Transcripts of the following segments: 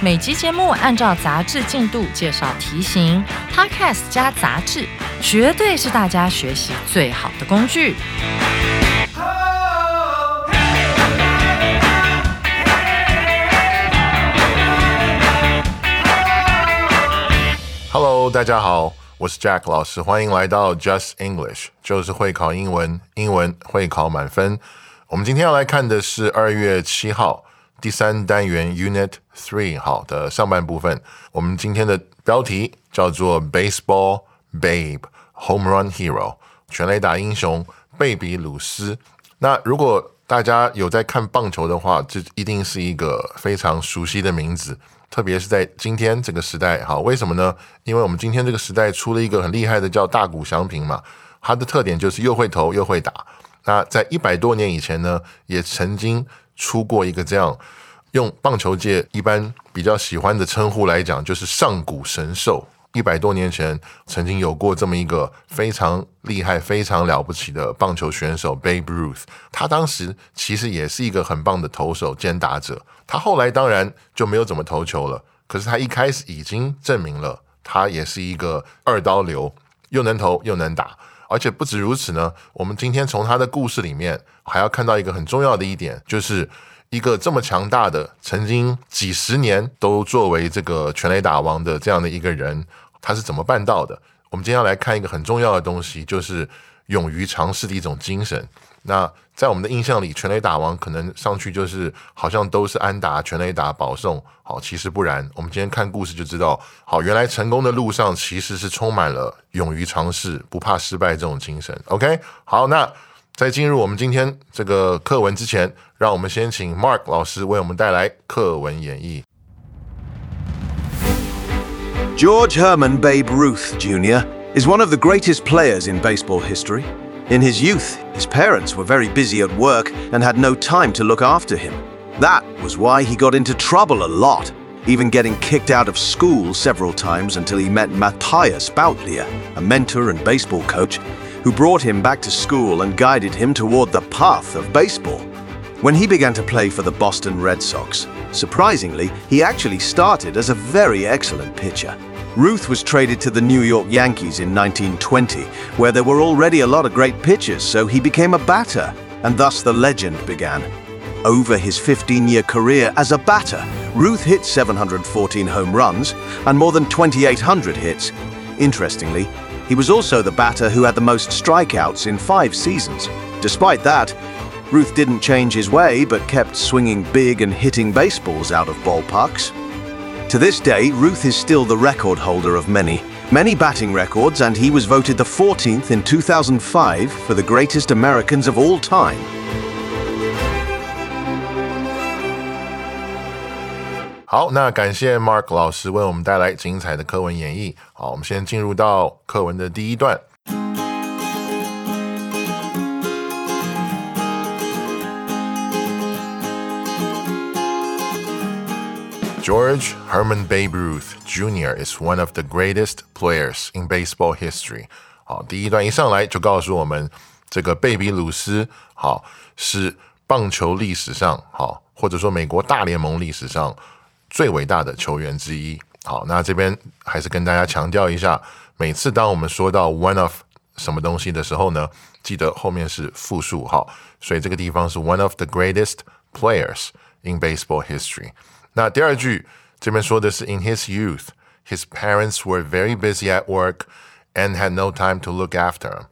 每集节目按照杂志进度介绍题型，Podcast 加杂志，绝对是大家学习最好的工具。Hello，大家好，我是 Jack 老师，欢迎来到 Just English，就是会考英文，英文会考满分。我们今天要来看的是二月七号第三单元 Unit Three 好的上半部分。我们今天的标题叫做 Baseball Babe Home Run Hero 全垒打英雄贝比鲁斯。那如果大家有在看棒球的话，这一定是一个非常熟悉的名字，特别是在今天这个时代。好，为什么呢？因为我们今天这个时代出了一个很厉害的叫大谷翔平嘛，他的特点就是又会投又会打。那在一百多年以前呢，也曾经出过一个这样用棒球界一般比较喜欢的称呼来讲，就是上古神兽。一百多年前，曾经有过这么一个非常厉害、非常了不起的棒球选手 Babe Ruth。他当时其实也是一个很棒的投手兼打者。他后来当然就没有怎么投球了，可是他一开始已经证明了他也是一个二刀流，又能投又能打。而且不止如此呢，我们今天从他的故事里面还要看到一个很重要的一点，就是一个这么强大的、曾经几十年都作为这个全垒打王的这样的一个人，他是怎么办到的？我们今天要来看一个很重要的东西，就是勇于尝试的一种精神。那在我们的印象里，全垒打王可能上去就是好像都是安打、全垒打保送，好，其实不然。我们今天看故事就知道，好，原来成功的路上其实是充满了勇于尝试、不怕失败这种精神。OK，好，那在进入我们今天这个课文之前，让我们先请 Mark 老师为我们带来课文演绎。George Herman Babe Ruth Jr. is one of the greatest players in baseball history. In his youth, his parents were very busy at work and had no time to look after him. That was why he got into trouble a lot, even getting kicked out of school several times until he met Matthias Bautlier, a mentor and baseball coach, who brought him back to school and guided him toward the path of baseball. When he began to play for the Boston Red Sox, surprisingly, he actually started as a very excellent pitcher. Ruth was traded to the New York Yankees in 1920, where there were already a lot of great pitchers, so he became a batter, and thus the legend began. Over his 15 year career as a batter, Ruth hit 714 home runs and more than 2,800 hits. Interestingly, he was also the batter who had the most strikeouts in five seasons. Despite that, Ruth didn't change his way but kept swinging big and hitting baseballs out of ballparks. To this day, Ruth is still the record holder of many, many batting records, and he was voted the 14th in 2005 for the greatest Americans of all time. 好，那 George Herman Babe Ruth Jr. is one of the greatest players in baseball history. 好，第一段一上来就告诉我们，这个贝比鲁斯好是棒球历史上好，或者说美国大联盟历史上最伟大的球员之一。好，那这边还是跟大家强调一下，每次当我们说到 one of 什么东西的时候呢，记得后面是复数哈，所以这个地方是 one of the greatest players in baseball history。 那第二句这边说的是 in his youth, his parents were very busy at work and had no time to look after him。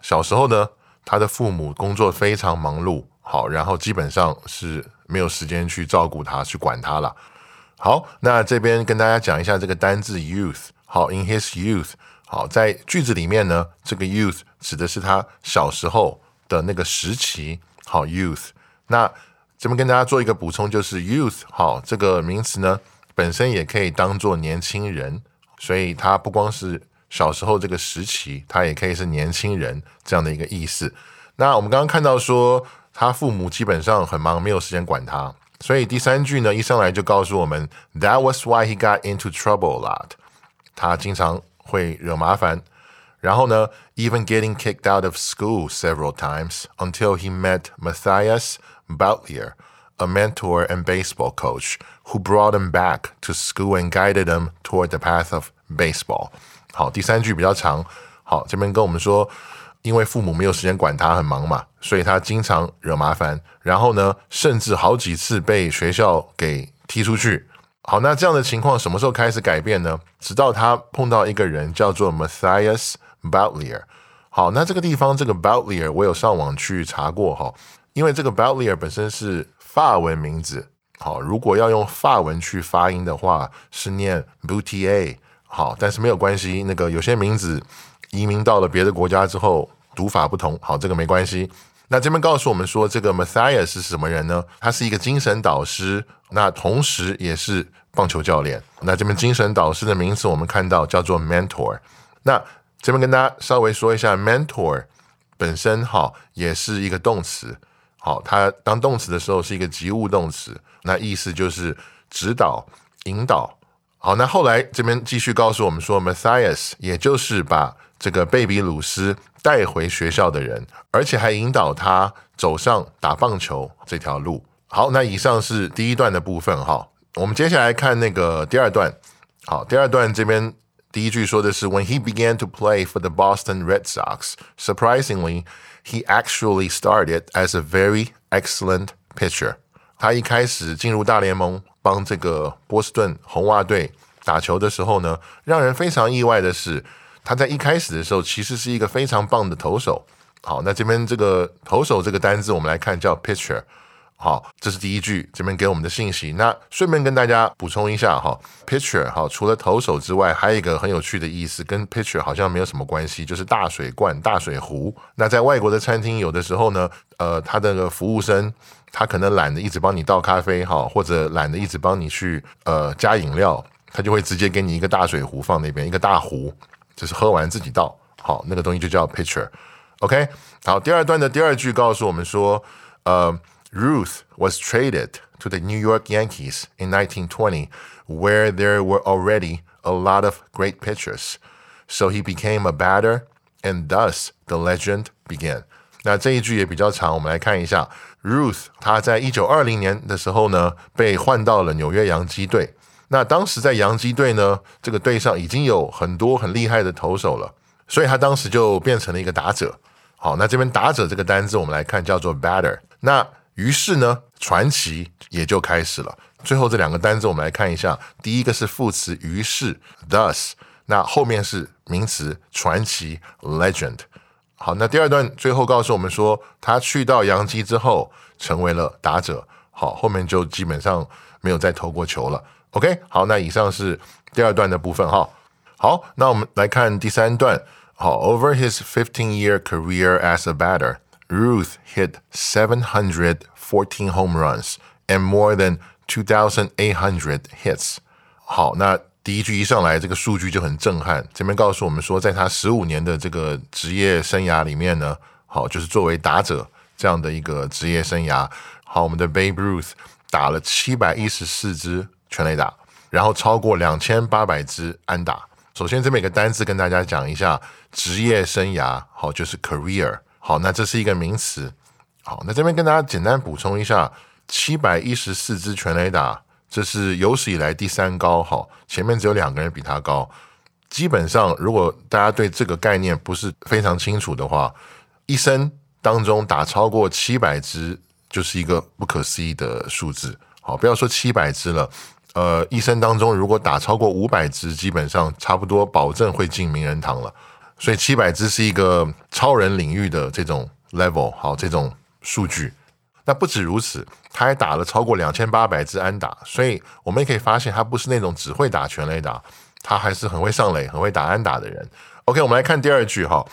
小时候呢，他的父母工作非常忙碌，好，然后基本上是没有时间去照顾他，去管他了。好，那这边跟大家讲一下这个单字 youth。好，in his youth。好，在句子里面呢，这个 youth 指的是他小时候的那个时期。好，youth。那 这边跟大家做一个补充，就是 youth。好，这个名词呢，本身也可以当做年轻人，所以他不光是小时候这个时期，他也可以是年轻人这样的一个意思。那我们刚刚看到说，他父母基本上很忙，没有时间管他，所以第三句呢，一上来就告诉我们，That was why he got into trouble a lot。他经常会惹麻烦。然后呢，even getting kicked out of school several times until he met Matthias Boutlier, a mentor and baseball coach who brought him back to school and guided him toward the path of baseball。好，第三句比较长。好，这边跟我们说，因为父母没有时间管他，很忙嘛，所以他经常惹麻烦。然后呢，甚至好几次被学校给踢出去。好，那这样的情况什么时候开始改变呢？直到他碰到一个人叫做 Matthias。Boutlier，好，那这个地方这个 Boutlier 我有上网去查过哈， 因为这个 Boutlier 本身是法文名字，好，如果要用法文去发音的话是念 b o u t i e 好，但是没有关系，那个有些名字移民到了别的国家之后读法不同，好，这个没关系。那这边告诉我们说，这个 Matthias 是什么人呢？他是一个精神导师，那同时也是棒球教练。那这边精神导师的名词我们看到叫做 mentor，那。这边跟大家稍微说一下，mentor 本身哈也是一个动词，好，它当动词的时候是一个及物动词，那意思就是指导、引导。好，那后来这边继续告诉我们说，Matthias 也就是把这个贝比鲁斯带回学校的人，而且还引导他走上打棒球这条路。好，那以上是第一段的部分哈，我们接下来看那个第二段。好，第二段这边。第一句说的是 When he began to play for the Boston Red Sox, surprisingly, he actually started as a very excellent pitcher. 他一开始进入大联盟帮这个波士顿红袜队打球的时候呢，让人非常意外的是，他在一开始的时候其实是一个非常棒的投手。好，那这边这个投手这个单字我们来看叫 pitcher。好，这是第一句这边给我们的信息。那顺便跟大家补充一下哈，pitcher 好，除了投手之外，还有一个很有趣的意思，跟 pitcher 好像没有什么关系，就是大水罐、大水壶。那在外国的餐厅，有的时候呢，呃，他的服务生他可能懒得一直帮你倒咖啡哈，或者懒得一直帮你去呃加饮料，他就会直接给你一个大水壶放那边，一个大壶，就是喝完自己倒。好，那个东西就叫 pitcher。OK，好，第二段的第二句告诉我们说，呃。Ruth was traded to the New York Yankees in 1920, where there were already a lot of great pitchers. So he became a batter, and thus the legend began. 那这一句也比较长，我们来看一下。Ruth 她在一九二零年的时候呢，被换到了纽约洋基队。那当时在洋基队呢，这个队上已经有很多很厉害的投手了，所以他当时就变成了一个打者。好，那这边打者这个单字我们来看叫做 batter。那 于是呢，传奇也就开始了。最后这两个单词我们来看一下，第一个是副词“于是 ”，thus，那后面是名词“传奇 ”，legend。好，那第二段最后告诉我们说，他去到洋基之后成为了打者。好，后面就基本上没有再投过球了。OK，好，那以上是第二段的部分哈。好，那我们来看第三段。好，Over his fifteen-year career as a batter。Ruth hit 714 home runs and more than 2,800 hits。好，那第一句一上来，这个数据就很震撼。这边告诉我们说，在他十五年的这个职业生涯里面呢，好，就是作为打者这样的一个职业生涯。好，我们的 Babe Ruth 打了七百一十四支全垒打，然后超过两千八百支安打。首先，这边一个单词跟大家讲一下，职业生涯，好，就是 career。好，那这是一个名词。好，那这边跟大家简单补充一下，七百一十四支全垒打，这是有史以来第三高。好，前面只有两个人比他高。基本上，如果大家对这个概念不是非常清楚的话，一生当中打超过七百支，就是一个不可思议的数字。好，不要说七百支了，呃，一生当中如果打超过五百支，基本上差不多保证会进名人堂了。所以七百支是一个超人领域的这种 level，好，这种数据。那不止如此，他还打了超过两千八百支安打，所以我们也可以发现，他不是那种只会打全垒打，他还是很会上垒、很会打安打的人。OK，我们来看第二句哈。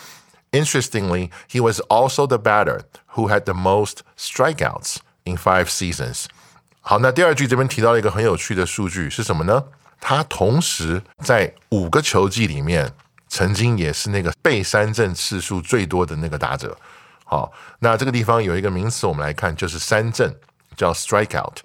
Interestingly, he was also the batter who had the most strikeouts in five seasons. 好，那第二句这边提到了一个很有趣的数据是什么呢？他同时在五个球季里面，曾经也是那个被三振次数最多的那个打者。好，那这个地方有一个名词，我们来看，就是三振，叫 strikeout。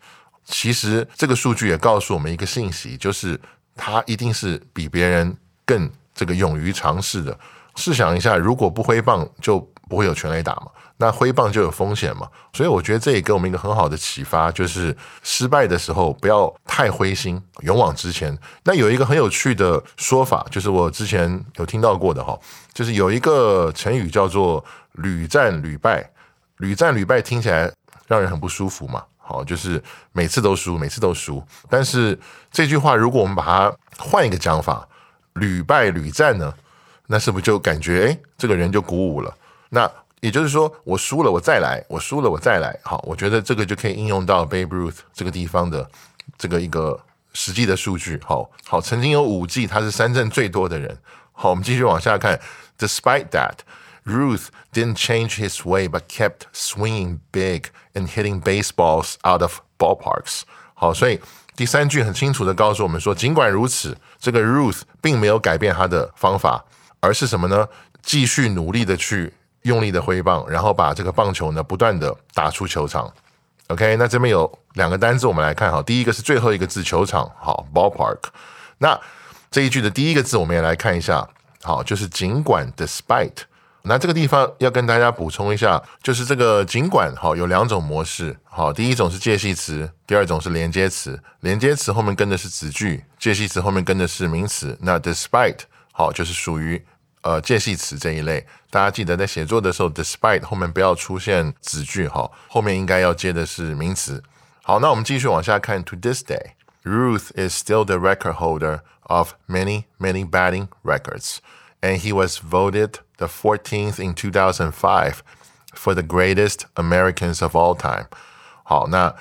其实这个数据也告诉我们一个信息，就是他一定是比别人更这个勇于尝试的。试想一下，如果不挥棒，就不会有全垒打嘛。那挥棒就有风险嘛，所以我觉得这也给我们一个很好的启发，就是失败的时候不要太灰心，勇往直前。那有一个很有趣的说法，就是我之前有听到过的哈，就是有一个成语叫做“屡战屡败”。屡战屡败听起来让人很不舒服嘛，好，就是每次都输，每次都输。但是这句话如果我们把它换一个讲法，“屡败屡战”呢，那是不是就感觉哎，这个人就鼓舞了？那也就是说，我输了，我再来；我输了，我再来。好，我觉得这个就可以应用到 Babe Ruth 这个地方的这个一个实际的数据。好好，曾经有五季他是三振最多的人。好，我们继续往下看。Despite that, Ruth didn't change his way, but kept swinging big and hitting baseballs out of ballparks. 好，所以第三句很清楚的告诉我们说，尽管如此，这个 Ruth 并没有改变他的方法，而是什么呢？继续努力的去。用力的挥棒，然后把这个棒球呢不断的打出球场。OK，那这边有两个单字，我们来看哈。第一个是最后一个字球场，好，ballpark。那这一句的第一个字，我们也来看一下，好，就是尽管 despite。那这个地方要跟大家补充一下，就是这个尽管好有两种模式，好，第一种是介系词，第二种是连接词。连接词后面跟的是子句，介系词后面跟的是名词。那 despite 好就是属于。呃，介系词这一类，大家记得在写作的时候，despite 后面不要出现子句哈，后面应该要接的是名词。好，那我们继续往下看。To this day, Ruth is still the record holder of many, many batting records, and he was voted the 14th in 2005 for the greatest Americans of all time。好，那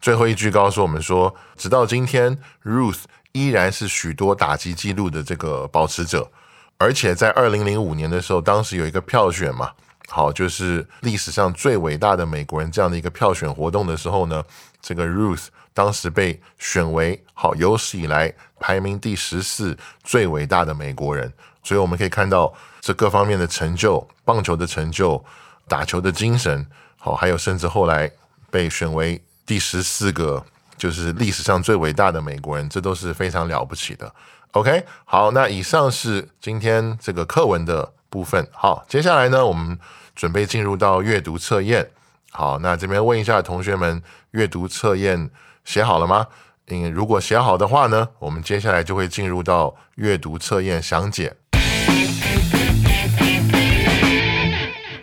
最后一句告诉我们说，直到今天，Ruth 依然是许多打击记录的这个保持者。而且在二零零五年的时候，当时有一个票选嘛，好，就是历史上最伟大的美国人这样的一个票选活动的时候呢，这个 Ruth 当时被选为好有史以来排名第十四最伟大的美国人。所以我们可以看到这各方面的成就，棒球的成就，打球的精神，好，还有甚至后来被选为第十四个就是历史上最伟大的美国人，这都是非常了不起的。OK，好，那以上是今天这个课文的部分。好，接下来呢，我们准备进入到阅读测验。好，那这边问一下同学们，阅读测验写好了吗？嗯，如果写好的话呢，我们接下来就会进入到阅读测验详解。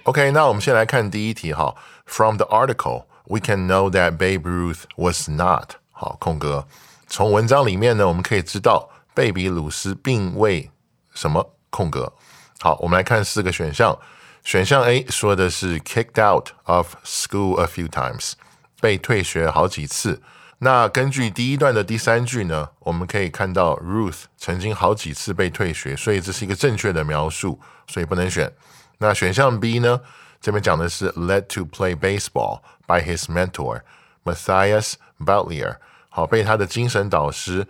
OK，那我们先来看第一题哈。From the article, we can know that Babe Ruth was not 好空格。从文章里面呢，我们可以知道。贝比鲁斯并未什么空格。好，我们来看四个选项。选项 A 说的是 kicked out of school a few times，被退学好几次。那根据第一段的第三句呢，我们可以看到 Ruth 曾经好几次被退学，所以这是一个正确的描述，所以不能选。那选项 B 呢，这边讲的是 led to play baseball by his mentor Matthias Butler，好，被他的精神导师。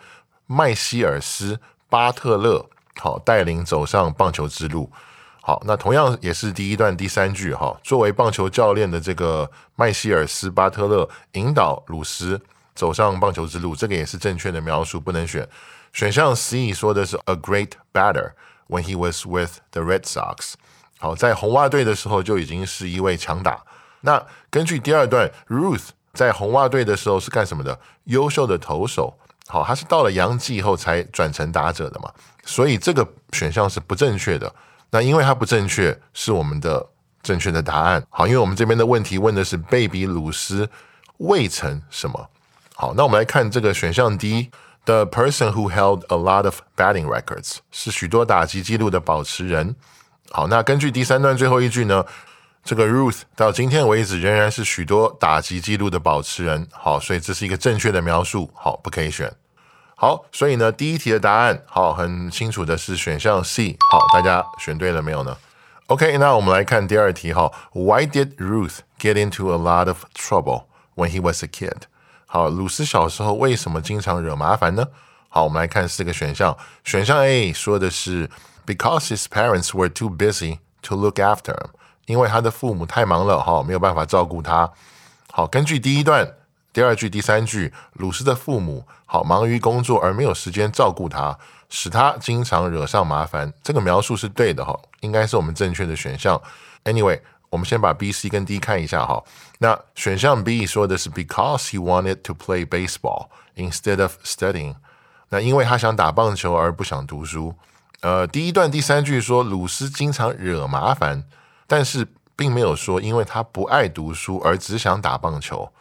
麦希尔斯·巴特勒，好带领走上棒球之路。好，那同样也是第一段第三句哈。作为棒球教练的这个麦希尔斯·巴特勒引导鲁斯走上棒球之路，这个也是正确的描述，不能选。选项 C 说的是 a great batter when he was with the Red Sox。好，在红袜队的时候就已经是一位强打。那根据第二段，Ruth 在红袜队的时候是干什么的？优秀的投手。好，他是到了洋季以后才转成打者的嘛，所以这个选项是不正确的。那因为它不正确，是我们的正确的答案。好，因为我们这边的问题问的是贝比鲁斯未曾什么。好，那我们来看这个选项 D，the person who held a lot of batting records 是许多打击记录的保持人。好，那根据第三段最后一句呢？这个 Ruth 到今天为止仍然是许多打击记录的保持人。好，所以这是一个正确的描述。好，不可以选。好，所以呢，第一题的答案好，很清楚的是选项 C。好，大家选对了没有呢？OK，那我们来看第二题。哈，Why did Ruth get into a lot of trouble when he was a kid？好，鲁斯小时候为什么经常惹麻烦呢？好，我们来看四个选项。选项 A 说的是 because his parents were too busy to look after him，因为他的父母太忙了，哈，没有办法照顾他。好，根据第一段、第二句、第三句，鲁斯的父母好忙于工作而没有时间照顾他，使他经常惹上麻烦。这个描述是对的，哈，应该是我们正确的选项。Anyway，我们先把 B、C 跟 D 看一下，哈。那选项 B 说的是 because he wanted to play baseball instead of studying。那因为他想打棒球而不想读书，呃，第一段第三句说鲁斯经常惹麻烦，但是并没有说因为他不爱读书而只想打棒球。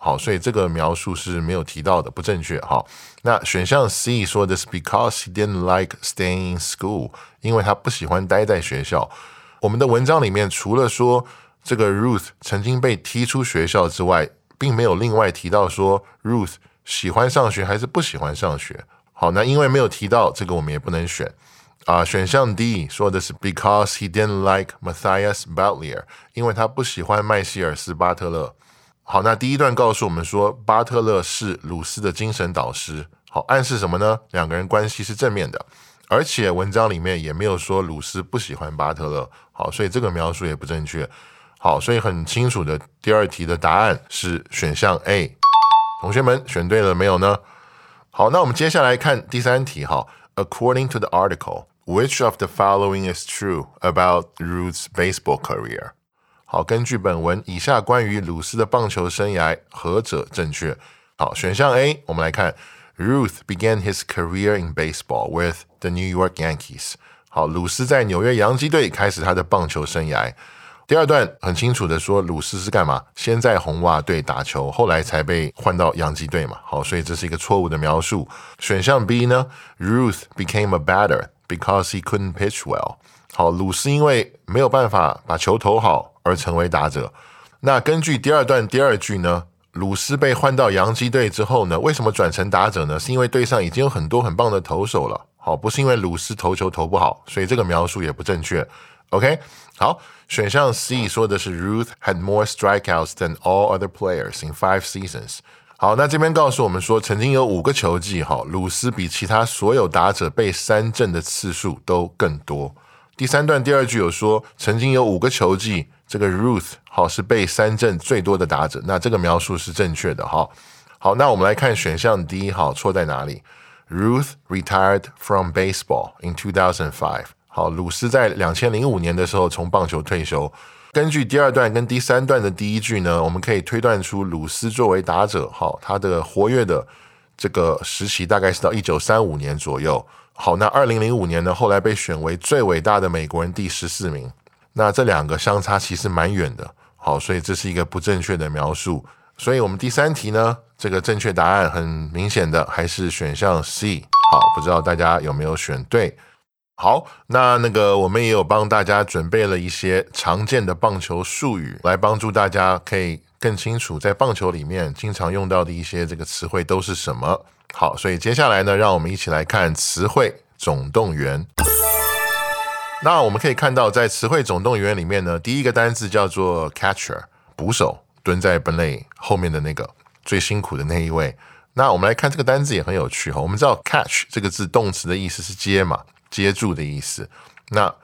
好，所以这个描述是没有提到的，不正确。好，那选项 C 说的是 because he didn't like staying in school，因为他不喜欢待在学校。我们的文章里面除了说这个 Ruth 曾经被踢出学校之外，并没有另外提到说 Ruth。喜欢上学还是不喜欢上学？好，那因为没有提到这个，我们也不能选啊。选项 D 说的是 because he didn't like Matthias Butler，因为他不喜欢麦西尔斯巴特勒。好，那第一段告诉我们说巴特勒是鲁斯的精神导师。好，暗示什么呢？两个人关系是正面的，而且文章里面也没有说鲁斯不喜欢巴特勒。好，所以这个描述也不正确。好，所以很清楚的第二题的答案是选项 A。同学们选对了没有呢？好，那我们接下来看第三题哈。According to the article, which of the following is true about Ruth's baseball career？好，根据本文，以下关于鲁斯的棒球生涯何者正确？好，选项 A，我们来看，Ruth began his career in baseball with the New York Yankees。好，鲁斯在纽约洋基队开始他的棒球生涯。第二段很清楚的说，鲁斯是干嘛？先在红袜队打球，后来才被换到洋基队嘛。好，所以这是一个错误的描述。选项 B 呢？Ruth became a batter Because he couldn't pitch well。好，鲁斯因为没有办法把球投好而成为打者。那根据第二段第二句呢？鲁斯被换到洋基队之后呢？为什么转成打者呢？是因为队上已经有很多很棒的投手了。好，不是因为鲁斯投球投不好，所以这个描述也不正确。OK，好，选项 C 说的是 Ruth had more strikeouts than all other players in five seasons。好，那这边告诉我们说，曾经有五个球季，哈，鲁斯比其他所有打者被三振的次数都更多。第三段第二句有说，曾经有五个球季，这个 Ruth 好是被三振最多的打者。那这个描述是正确的，哈。好，那我们来看选项 D，好，错在哪里？Ruth retired from baseball in 2005。好，鲁斯在两千零五年的时候从棒球退休。根据第二段跟第三段的第一句呢，我们可以推断出鲁斯作为打者，好，他的活跃的这个时期大概是到一九三五年左右。好，那二零零五年呢，后来被选为最伟大的美国人第十四名。那这两个相差其实蛮远的。好，所以这是一个不正确的描述。所以我们第三题呢，这个正确答案很明显的还是选项 C。好，不知道大家有没有选对？好，那那个我们也有帮大家准备了一些常见的棒球术语，来帮助大家可以更清楚在棒球里面经常用到的一些这个词汇都是什么。好，所以接下来呢，让我们一起来看词汇总动员。那我们可以看到，在词汇总动员里面呢，第一个单字叫做 catcher，捕手，蹲在本垒后面的那个最辛苦的那一位。那我们来看这个单字也很有趣哈，我们知道 catch 这个字动词的意思是接嘛。接住的意思，那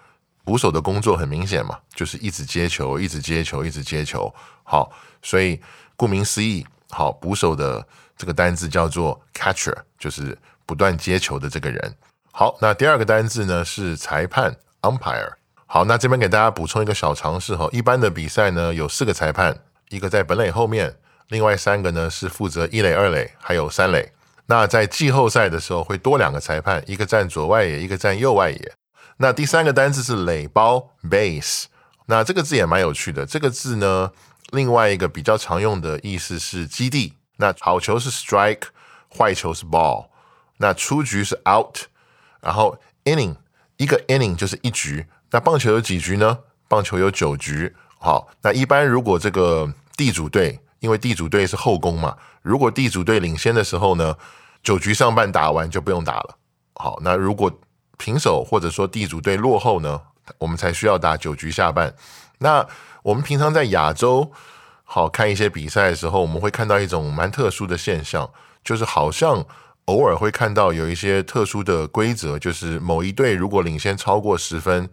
捕手的工作很明显嘛，就是一直接球，一直接球，一直接球。好，所以顾名思义，好，捕手的这个单字叫做 catcher，就是不断接球的这个人。好，那第二个单字呢是裁判 umpire。好，那这边给大家补充一个小常识哈，一般的比赛呢有四个裁判，一个在本垒后面，另外三个呢是负责一垒、二垒还有三垒。那在季后赛的时候会多两个裁判，一个站左外野，一个站右外野。那第三个单字是垒包 base，那这个字也蛮有趣的。这个字呢，另外一个比较常用的意思是基地。那好球是 strike，坏球是 ball。那出局是 out，然后 inning 一个 inning 就是一局。那棒球有几局呢？棒球有九局。好，那一般如果这个地主队。因为地主队是后攻嘛，如果地主队领先的时候呢，九局上半打完就不用打了。好，那如果平手或者说地主队落后呢，我们才需要打九局下半。那我们平常在亚洲好看一些比赛的时候，我们会看到一种蛮特殊的现象，就是好像偶尔会看到有一些特殊的规则，就是某一队如果领先超过十分，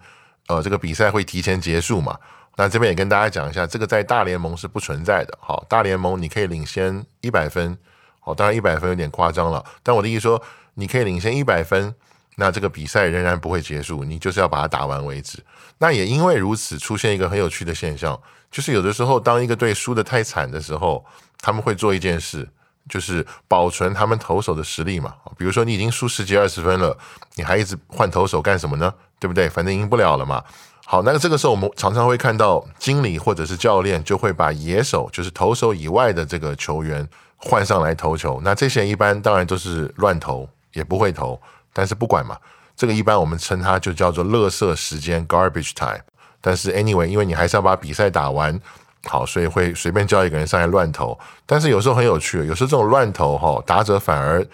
呃，这个比赛会提前结束嘛。那这边也跟大家讲一下，这个在大联盟是不存在的。好，大联盟你可以领先一百分，好，当然一百分有点夸张了，但我的意思说，你可以领先一百分，那这个比赛仍然不会结束，你就是要把它打完为止。那也因为如此，出现一个很有趣的现象，就是有的时候当一个队输的太惨的时候，他们会做一件事，就是保存他们投手的实力嘛。比如说你已经输十几二十分了，你还一直换投手干什么呢？对不对？反正赢不了了嘛。好，那这个时候我们常常会看到经理或者是教练就会把野手，就是投手以外的这个球员换上来投球。那这些一般当然都是乱投，也不会投。但是不管嘛，这个一般我们称它就叫做垃圾时间 （garbage time）。但是 anyway，因为你还是要把比赛打完，好，所以会随便叫一个人上来乱投。但是有时候很有趣，有时候这种乱投哈，打者反而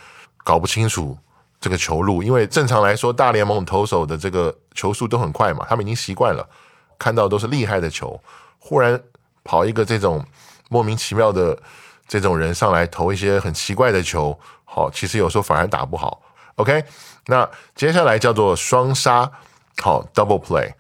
搞不清楚。这个球路，因为正常来说，大联盟投手的这个球速都很快嘛，他们已经习惯了看到都是厉害的球，忽然跑一个这种莫名其妙的这种人上来投一些很奇怪的球，好，其实有时候反而打不好。OK，那接下来叫做双杀，好，double play。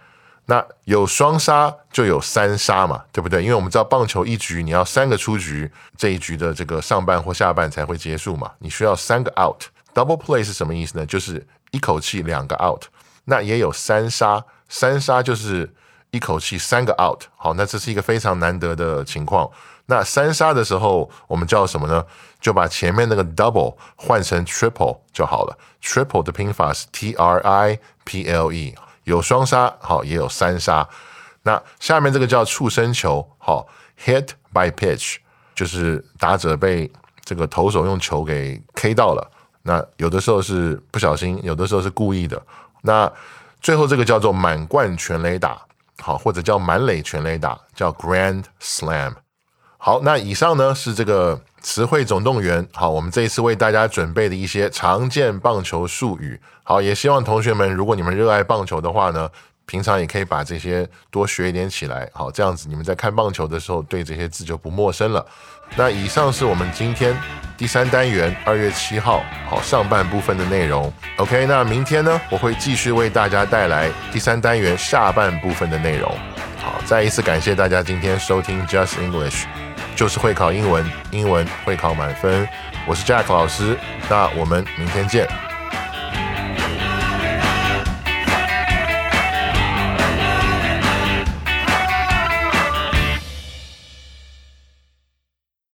那有双杀就有三杀嘛，对不对？因为我们知道棒球一局你要三个出局，这一局的这个上半或下半才会结束嘛，你需要三个 out。Double play 是什么意思呢？就是一口气两个 out。那也有三杀，三杀就是一口气三个 out。好，那这是一个非常难得的情况。那三杀的时候，我们叫什么呢？就把前面那个 double 换成 triple 就好了。Triple 的拼法是 T R I P L E，有双杀，好，也有三杀。那下面这个叫触身球，好，hit by pitch，就是打者被这个投手用球给 K 到了。那有的时候是不小心，有的时候是故意的。那最后这个叫做满贯全垒打，好，或者叫满垒全垒打，叫 Grand Slam。好，那以上呢是这个词汇总动员。好，我们这一次为大家准备的一些常见棒球术语。好，也希望同学们，如果你们热爱棒球的话呢，平常也可以把这些多学一点起来。好，这样子你们在看棒球的时候，对这些字就不陌生了。那以上是我们今天。第三单元二月七号，好上半部分的内容。OK，那明天呢，我会继续为大家带来第三单元下半部分的内容。好，再一次感谢大家今天收听 Just English，就是会考英文，英文会考满分。我是 Jack 老师，那我们明天见。